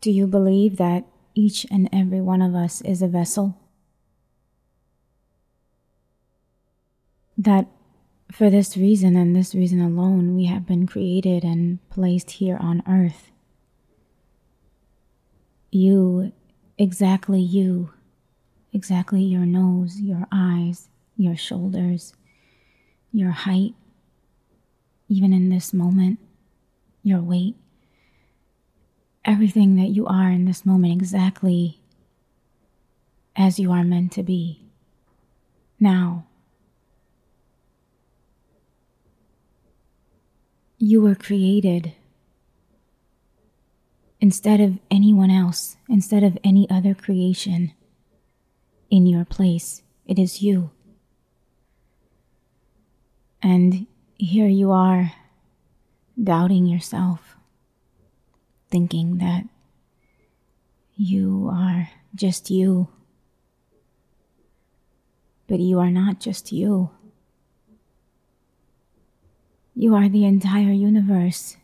Do you believe that each and every one of us is a vessel? That for this reason and this reason alone, we have been created and placed here on earth. You, exactly you, exactly your nose, your eyes, your shoulders, your height, even in this moment, your weight, everything that you are in this moment exactly as you are meant to be. Now, you were created instead of anyone else, instead of any other creation in your place. It is you. And here you are, doubting yourself, thinking that you are just you. But you are not just you. You are the entire universe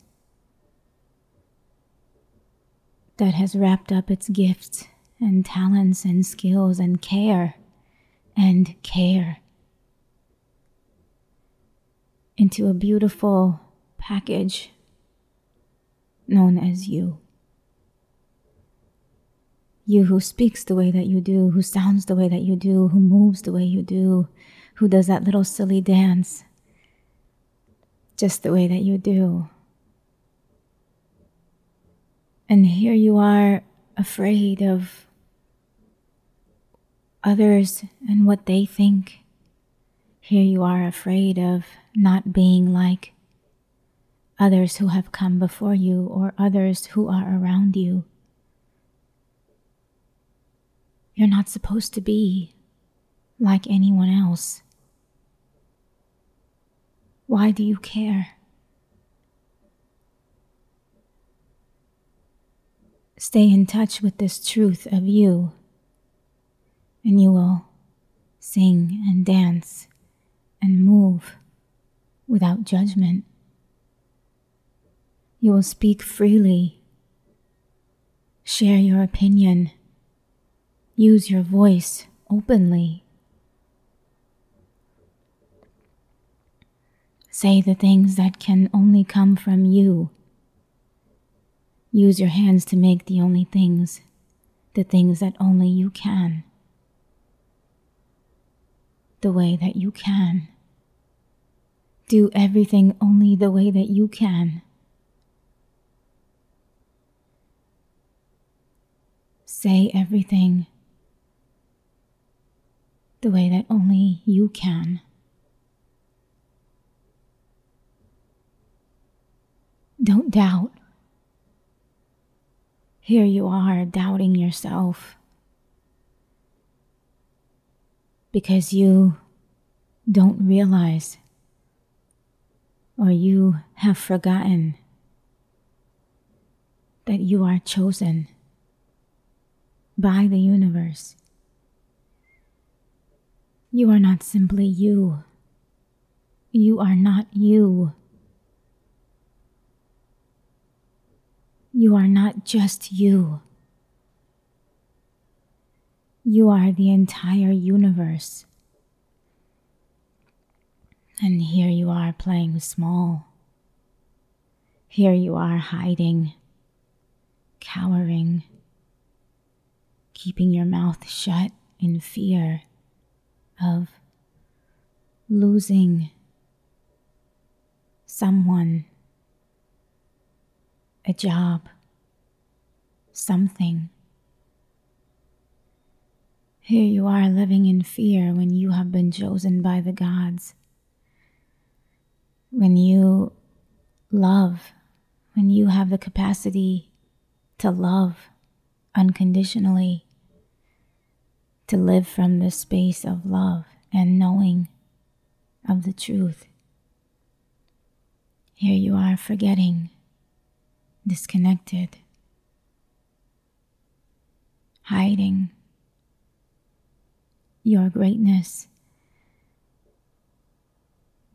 that has wrapped up its gifts and talents and skills and care and care into a beautiful package known as you. You who speaks the way that you do, who sounds the way that you do, who moves the way you do, who does that little silly dance just the way that you do. And here you are afraid of others and what they think. Here you are afraid of not being like others who have come before you or others who are around you. You're not supposed to be like anyone else. Why do you care? Stay in touch with this truth of you, and you will sing and dance and move without judgment. You will speak freely, share your opinion, use your voice openly. Say the things that can only come from you. Use your hands to make the only things, the things that only you can, the way that you can. Do everything only the way that you can. Say everything the way that only you can. Don't doubt. Here you are doubting yourself because you don't realize or you have forgotten that you are chosen by the universe. You are not simply you. You are not you. You are not just you. You are the entire universe. And here you are playing small. Here you are hiding, cowering, keeping your mouth shut in fear of losing someone, a job, something. Here you are living in fear when you have been chosen by the gods when you love, when you have the capacity to love unconditionally, to live from the space of love and knowing of the truth. Here you are forgetting, disconnected, hiding your greatness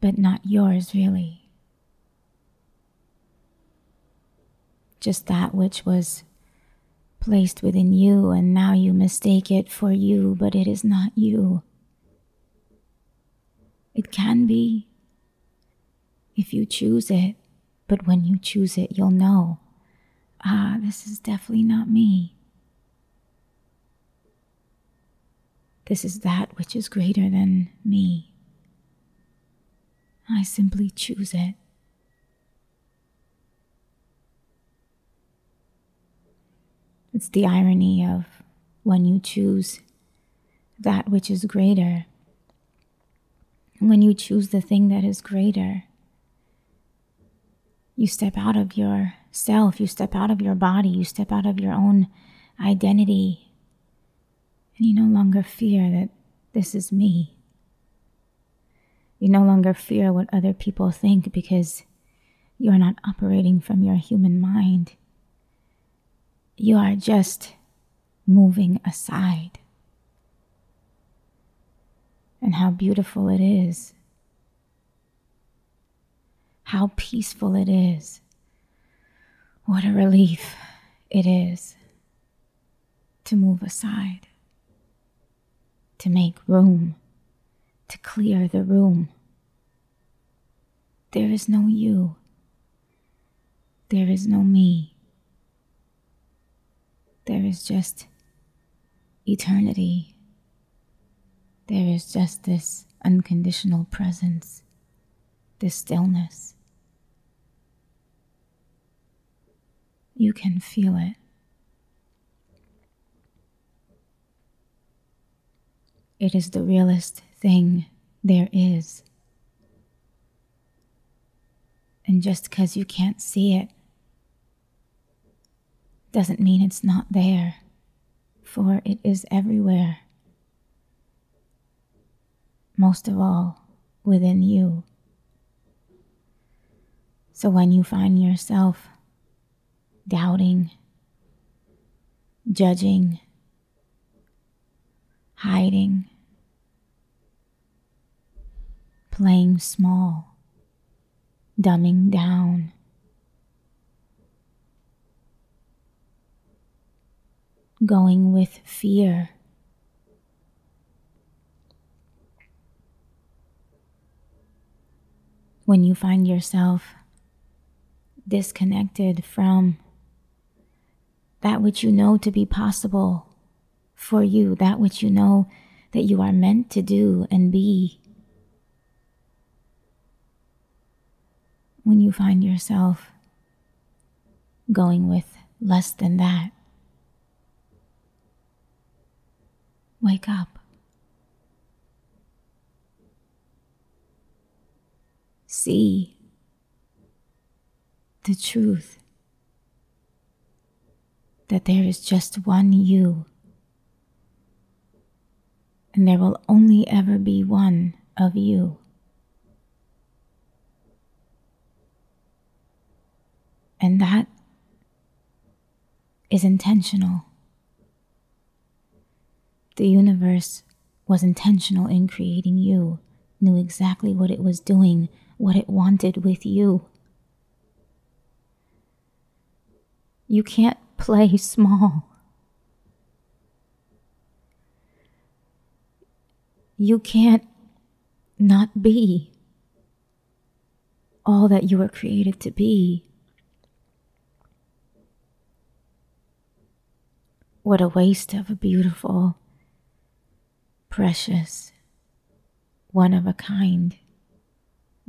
but not yours, really. Just that which was placed within you, and now you mistake it for you, but it is not you. It can be if you choose it, but when you choose it, you'll know ah, this is definitely not me. This is that which is greater than me. I simply choose it. It's the irony of when you choose that which is greater, when you choose the thing that is greater, you step out of yourself, you step out of your body, you step out of your own identity, and you no longer fear that this is me. You no longer fear what other people think because you are not operating from your human mind. You are just moving aside. And how beautiful it is. How peaceful it is. What a relief it is to move aside, to make room to clear the room. There is no you. There is no me. There is just eternity. There is just this unconditional presence, this stillness. You can feel it. It is the realest thing there is. And just because you can't see it doesn't mean it's not there, for it is everywhere. Most of all, within you. So when you find yourself doubting, judging, hiding, playing small, dumbing down. Going with fear. When you find yourself disconnected from that which you know to be possible for you, that which you know that you are meant to do and be. When you find yourself going with less than that, wake up. See the truth that there is just one you and there will only ever be one of you. And that is intentional. The universe was intentional in creating you, knew exactly what it was doing, what it wanted with you. You can't play small. You can't not be all that you were created to be. What a waste of a beautiful, precious, one of a kind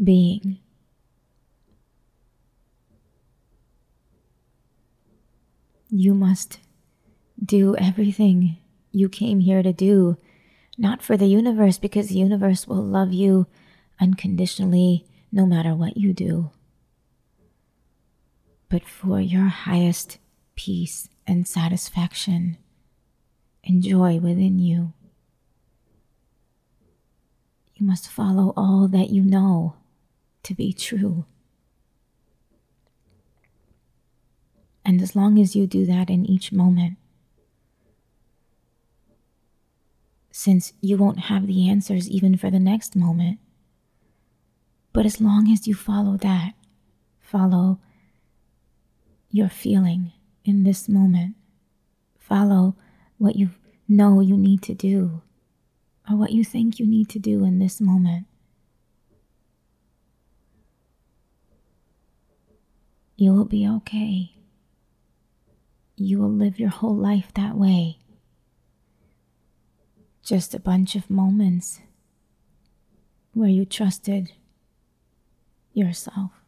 being. You must do everything you came here to do not for the universe, because the universe will love you unconditionally no matter what you do, but for your highest peace and satisfaction and joy within you. You must follow all that you know to be true. And as long as you do that in each moment, since you won't have the answers even for the next moment. But as long as you follow that, follow your feeling in this moment, follow what you know you need to do or what you think you need to do in this moment. You will be okay. You will live your whole life that way. Just a bunch of moments where you trusted yourself.